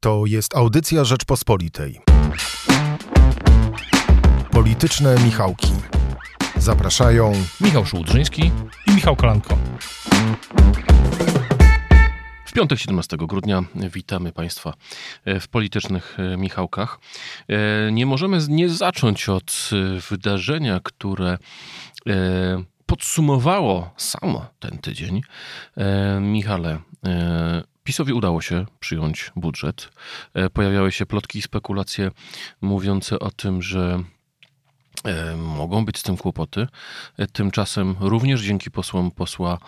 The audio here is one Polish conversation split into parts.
To jest audycja Rzeczpospolitej. Polityczne Michałki. Zapraszają Michał Szułdrzyński i Michał Kolanko. W piątek 17 grudnia witamy Państwa w politycznych Michałkach. Nie możemy nie zacząć od wydarzenia, które podsumowało samo ten tydzień. Michale, PiSowi udało się przyjąć budżet. Pojawiały się plotki i spekulacje mówiące o tym, że mogą być z tym kłopoty. Tymczasem również dzięki posłom posła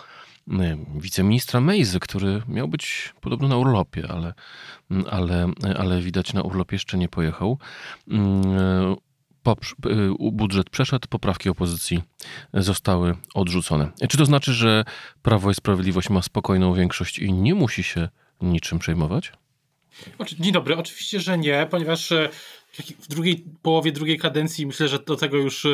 wiceministra Mejzy, który miał być podobno na urlopie, ale, ale, ale widać na urlop jeszcze nie pojechał. Budżet przeszedł, poprawki opozycji zostały odrzucone. Czy to znaczy, że Prawo i Sprawiedliwość ma spokojną większość i nie musi się niczym przejmować? Dzień dobry. Oczywiście, że nie, ponieważ w drugiej połowie drugiej kadencji myślę, że do tego już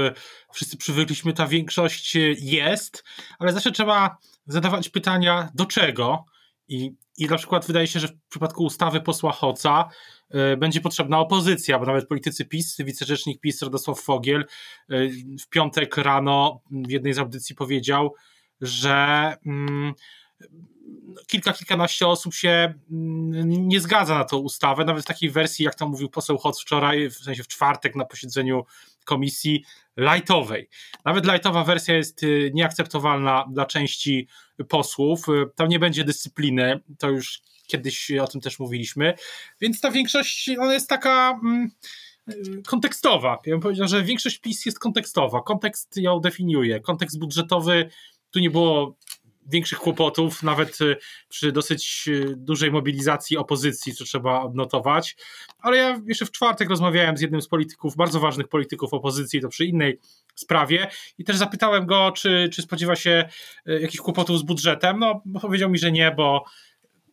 wszyscy przywykliśmy, ta większość jest, ale zawsze trzeba zadawać pytania do czego i, i na przykład wydaje się, że w przypadku ustawy posła Hoca y, będzie potrzebna opozycja, bo nawet politycy PiS, wicerzecznik PiS Radosław Fogiel y, w piątek rano w jednej z audycji powiedział, że y, kilka, kilkanaście osób się mm, nie zgadza na tą ustawę, nawet w takiej wersji, jak tam mówił poseł Hoc wczoraj, w sensie w czwartek na posiedzeniu komisji lightowej. Nawet lightowa wersja jest y, nieakceptowalna dla części posłów. Y, tam nie będzie dyscypliny, to już kiedyś o tym też mówiliśmy, więc ta większość ona jest taka mm, y, kontekstowa. Ja bym powiedział, że większość PiS jest kontekstowa. Kontekst ją definiuje. Kontekst budżetowy tu nie było większych kłopotów, nawet y, przy dosyć y, dużej mobilizacji opozycji, co trzeba odnotować. Ale ja jeszcze w czwartek rozmawiałem z jednym z polityków, bardzo ważnych polityków opozycji, to przy innej sprawie i też zapytałem go, czy, czy spodziewa się y, jakichś kłopotów z budżetem. No, powiedział mi, że nie, bo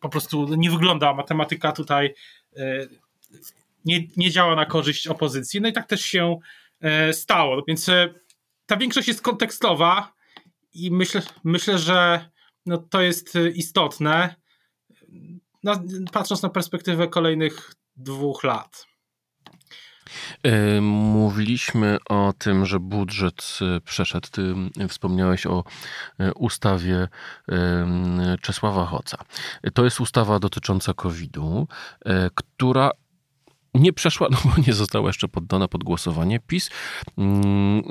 po prostu nie wygląda matematyka tutaj, nie, nie działa na korzyść opozycji. No i tak też się stało. Więc ta większość jest kontekstowa i myślę, myślę że no, to jest y, istotne, no, patrząc na perspektywę kolejnych dwóch lat. E, mówiliśmy o tym, że budżet y, przeszedł. Ty wspomniałeś o y, ustawie Czesława Hoca. To jest ustawa dotycząca COVID-u, która nie przeszła, no bo nie została jeszcze poddana pod głosowanie. PiS mm,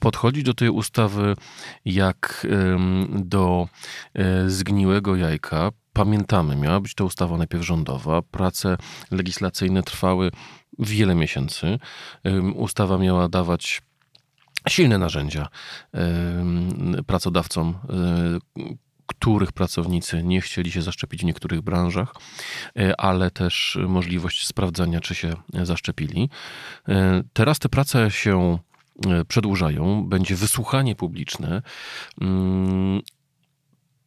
podchodzi do tej ustawy jak do e, zgniłego jajka. Pamiętamy, miała być to ustawa najpierw rządowa. Prace legislacyjne trwały wiele miesięcy. Ustawa miała dawać silne narzędzia pracodawcom e, których pracownicy nie chcieli się zaszczepić w niektórych branżach, e, ale też możliwość sprawdzania, czy się zaszczepili. E, teraz te prace się e, przedłużają, będzie wysłuchanie publiczne. Mm,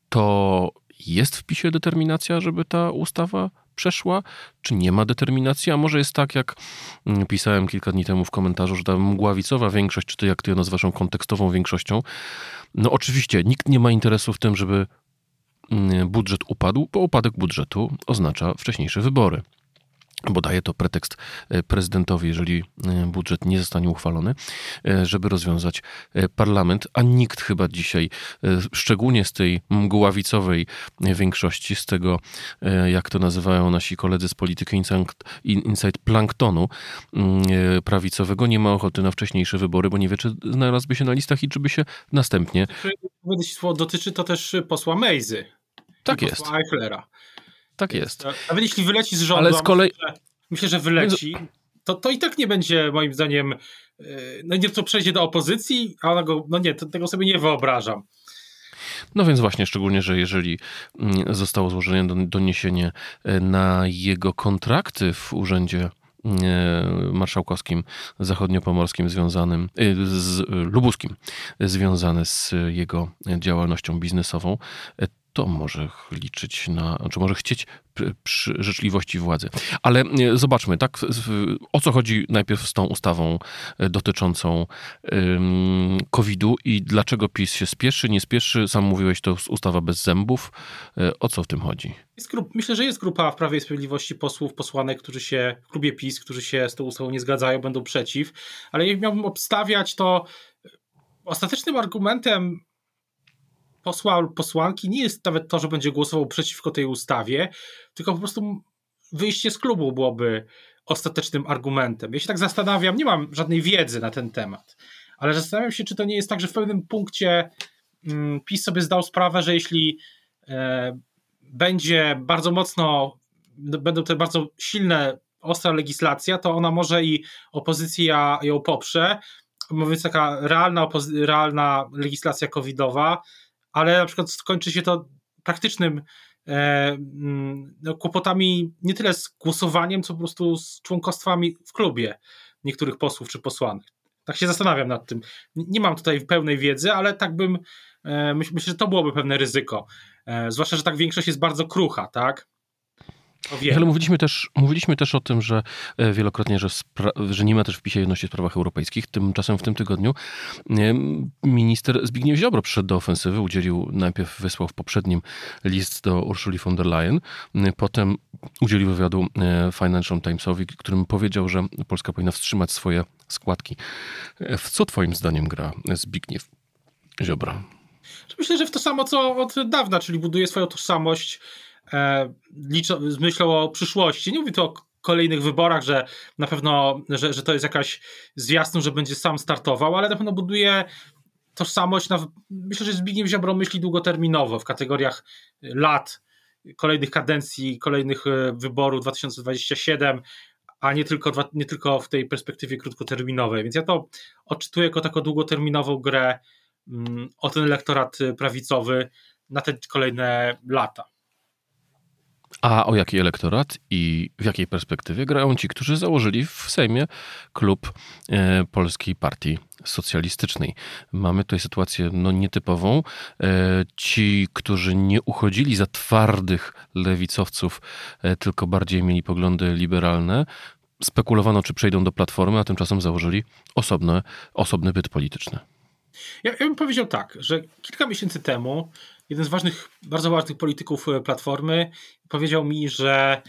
to jest w PiSie determinacja, żeby ta ustawa przeszła, czy nie ma determinacji, a może jest tak, jak mm, pisałem kilka dni temu w komentarzu, że ta mgławicowa większość, czy to jak ty ją nazywasz, kontekstową większością, no oczywiście nikt nie ma interesu w tym, żeby mm, budżet upadł, bo upadek budżetu oznacza wcześniejsze wybory bo daje to pretekst e, prezydentowi, jeżeli e, budżet nie zostanie uchwalony, e, żeby rozwiązać parlament, a nikt chyba dzisiaj, szczególnie z tej mgławicowej większości, z tego, jak to nazywają nasi koledzy z polityki Inside Planktonu mm, prawicowego, nie ma ochoty na wcześniejsze wybory, bo nie wie, czy znalazłby się na listach i czy by się następnie... Dotyczy to też posła Mejzy. Tak jest. Posła Eichlera. Tak jest. Nawet jeśli wyleci z rządu, Ale z kolei... myślę, myślę, że wyleci, to, to i tak nie będzie moim zdaniem, e, no nie to przejdzie do opozycji, a go, no nie, tego sobie nie wyobrażam. No więc właśnie, szczególnie, że jeżeli mm, zostało złożone doniesienie e, na jego kontrakty w urzędzie e, marszałkowskim zachodniopomorskim związanym z lubuskim, związane z jego działalnością biznesową, kto może liczyć na, czy może chcieć przy życzliwości władzy. Ale e, zobaczmy, tak, o co chodzi najpierw z tą ustawą e, dotyczącą COVID-u i dlaczego PiS się spieszy, nie spieszy? Sam mówiłeś, to ustawa bez zębów. E, o co w tym chodzi? Grup, myślę, że jest grupa w Prawie i Sprawiedliwości posłów, posłanek, którzy się w klubie PiS, którzy się z tą ustawą nie zgadzają, będą przeciw, ale jak miałbym obstawiać, to ostatecznym argumentem posła posłanki nie jest nawet to, że będzie głosował przeciwko tej ustawie, tylko po prostu wyjście z klubu byłoby ostatecznym argumentem. Ja się tak zastanawiam, nie mam żadnej wiedzy na ten temat, ale zastanawiam się, czy to nie jest tak, że w pewnym punkcie mm, PiS sobie zdał sprawę, że jeśli e, będzie bardzo mocno, będą te bardzo silne, ostra legislacja, to ona może i opozycja ją poprze, mówiąc taka realna, realna legislacja covidowa, ale na przykład skończy się to praktycznym e, mm, no, kłopotami nie tyle z głosowaniem, co po prostu z członkostwami w klubie niektórych posłów czy posłanek. Tak się zastanawiam nad tym. Nie mam tutaj pełnej wiedzy, ale tak bym, e, myślę, że to byłoby pewne ryzyko. E, zwłaszcza, że tak większość jest bardzo krucha, tak? Ale mówiliśmy też, mówiliśmy też o tym, że e, wielokrotnie, że, że nie ma też wpisie jedności w sprawach europejskich. Tymczasem w tym tygodniu minister Zbigniew Ziobro przyszedł do ofensywy, udzielił, najpierw wysłał w poprzednim list do Urszuli von der Leyen, potem udzielił wywiadu e, Financial Timesowi, którym powiedział, że Polska powinna wstrzymać swoje składki. E, w co twoim zdaniem gra Zbigniew Ziobro? Myślę, że w to samo co od dawna, czyli buduje swoją tożsamość e, liczą, z myślą o przyszłości. Nie mówię tu o kolejnych wyborach, że na pewno, że, że to jest jakaś zwiastun, że będzie sam startował, ale na pewno buduje tożsamość. Na, myślę, że Zbigniew Ziobro myśli długoterminowo w kategoriach lat, kolejnych kadencji, kolejnych e, wyborów 2027, a nie tylko, nie tylko w tej perspektywie krótkoterminowej. Więc ja to odczytuję jako taką długoterminową grę mm, o ten elektorat prawicowy na te kolejne lata. A o jaki elektorat i w jakiej perspektywie grają ci, którzy założyli w Sejmie klub e, Polskiej Partii Socjalistycznej? Mamy tutaj sytuację no, nietypową. E, ci, którzy nie uchodzili za twardych lewicowców, e, tylko bardziej mieli poglądy liberalne, spekulowano, czy przejdą do Platformy, a tymczasem założyli osobne, osobny byt polityczny. Ja, ja bym powiedział tak, że kilka miesięcy temu jeden z ważnych, bardzo ważnych polityków e, Platformy powiedział mi, że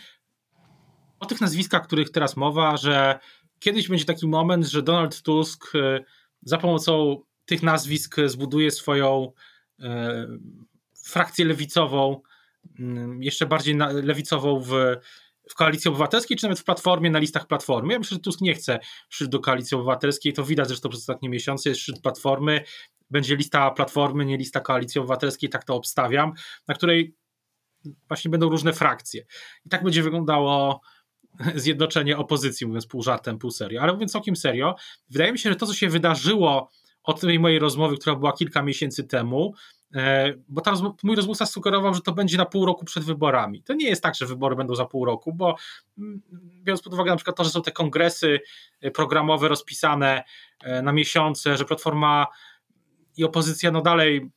o tych nazwiskach, których teraz mowa, że kiedyś będzie taki moment, że Donald Tusk e, za pomocą tych nazwisk zbuduje swoją e, frakcję lewicową, mm, jeszcze bardziej lewicową w, w Koalicji Obywatelskiej, czy nawet w Platformie, na listach Platformy. Ja myślę, że Tusk nie chce szczyt do Koalicji Obywatelskiej, to widać zresztą przez ostatnie miesiące, jest szczyt Platformy, będzie lista Platformy, nie lista Koalicji Obywatelskiej, tak to obstawiam, na której właśnie będą różne frakcje. I tak będzie wyglądało zjednoczenie opozycji, mówiąc pół żartem, pół serio. Ale mówiąc całkiem serio, wydaje mi się, że to, co się wydarzyło od tej mojej rozmowy, która była kilka miesięcy temu, bo ta rozm mój rozmówca sugerował, że to będzie na pół roku przed wyborami. To nie jest tak, że wybory będą za pół roku, bo mm, biorąc pod uwagę na przykład to, że są te kongresy e, programowe rozpisane e, na miesiące, że Platforma i opozycja no dalej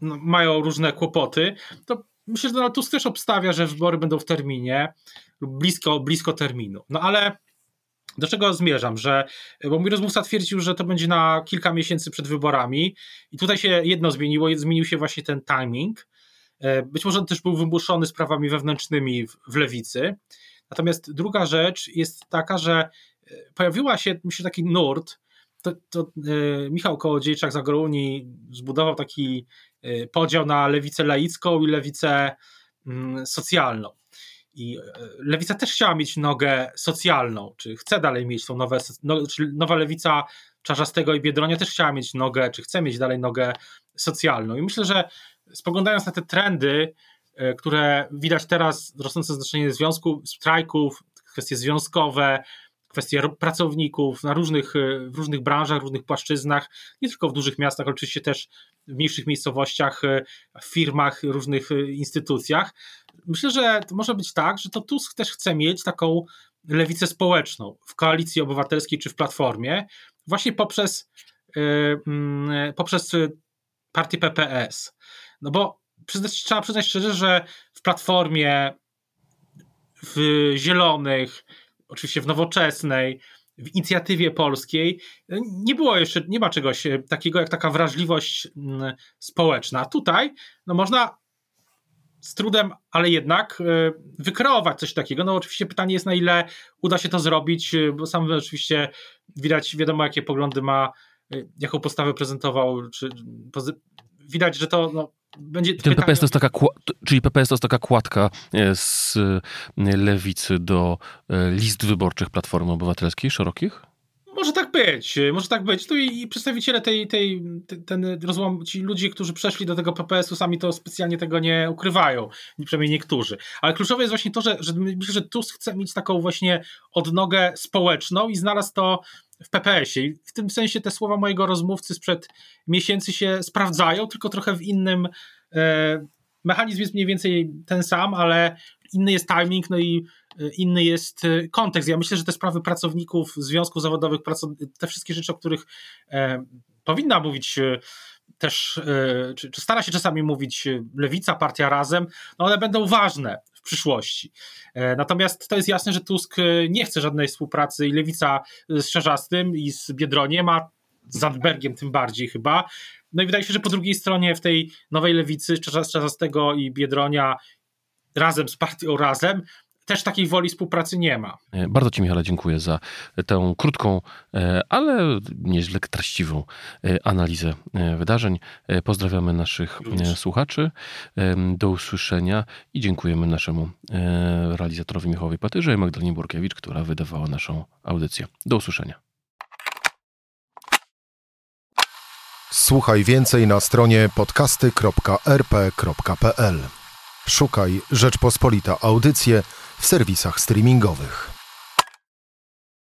no, mają różne kłopoty, to myślę, że Donald Tusk też obstawia, że wybory będą w terminie lub blisko, blisko terminu. No ale do czego zmierzam? Że, bo mój rozmówca twierdził, że to będzie na kilka miesięcy przed wyborami i tutaj się jedno zmieniło, zmienił się właśnie ten timing. E, być może on też był wymuszony sprawami wewnętrznymi w, w lewicy. Natomiast druga rzecz jest taka, że e, pojawiła się, myślę, taki nurt, to, to e, Michał Kołodziejczak z Agrounii zbudował taki podział na lewicę laicką i lewicę mm, socjalną. I e, lewica też chciała mieć nogę socjalną, czy chce dalej mieć tą nową, no, czy nowa lewica Czarzastego i Biedronia też chciała mieć nogę, czy chce mieć dalej nogę socjalną. I myślę, że spoglądając na te trendy, które widać teraz, rosnące znaczenie związków, strajków, kwestie związkowe, kwestie pracowników na różnych, e, w różnych branżach, różnych płaszczyznach, nie tylko w dużych miastach, ale oczywiście też w mniejszych miejscowościach, e, w firmach, różnych e, instytucjach. Myślę, że to może być tak, że to Tusk też chce mieć taką lewicę społeczną w koalicji obywatelskiej czy w platformie, właśnie poprzez, mm, poprzez partię PPS. No bo przyznać, trzeba przyznać szczerze, że w Platformie, w Zielonych, oczywiście w Nowoczesnej, w inicjatywie polskiej nie było jeszcze, nie ma czegoś takiego jak taka wrażliwość mm, społeczna. Tutaj no można z trudem, ale jednak e, wykreować coś takiego. No oczywiście pytanie jest, na ile uda się to zrobić, e, bo sam oczywiście widać, wiadomo jakie poglądy ma, e, jaką postawę prezentował, czy widać, że to no, będzie... Ten PPS to jest taka, czyli PPS to jest taka kładka z lewicy do list wyborczych Platformy Obywatelskiej szerokich? Może tak być, może tak być. Tu i przedstawiciele tej, tej, ten rozłam, ci ludzie, którzy przeszli do tego PPS-u, sami to specjalnie tego nie ukrywają, przynajmniej niektórzy. Ale kluczowe jest właśnie to, że, że myślę, że Tusk chce mieć taką właśnie odnogę społeczną i znalazł to w PPS-ie. I w tym sensie te słowa mojego rozmówcy sprzed miesięcy się sprawdzają, tylko trochę w innym. E, mechanizm jest mniej więcej ten sam, ale inny jest timing, no i inny jest e, kontekst. Ja myślę, że te sprawy pracowników, związków zawodowych, te wszystkie rzeczy, o których e, powinna mówić e, też, czy, czy stara się czasami mówić lewica, partia razem, no one będą ważne przyszłości. Natomiast to jest jasne, że Tusk nie chce żadnej współpracy i lewica z Czarzastym i z Biedroniem, a z Zandbergiem tym bardziej chyba. No i wydaje się, że po drugiej stronie w tej nowej lewicy Czarzastego i Biedronia razem z partią Razem też takiej woli współpracy nie ma. E, bardzo Ci, Michale, dziękuję za tę krótką, e, ale nieźle treściwą e, analizę wydarzeń. Pozdrawiamy naszych Również. słuchaczy. Do usłyszenia i dziękujemy naszemu realizatorowi Michałowi Patyrze i Magdalenie Burkiewicz, która wydawała naszą audycję. Do usłyszenia. Słuchaj więcej na stronie podcasty.rp.pl. Szukaj Rzeczpospolita Audycje w serwisach streamingowych.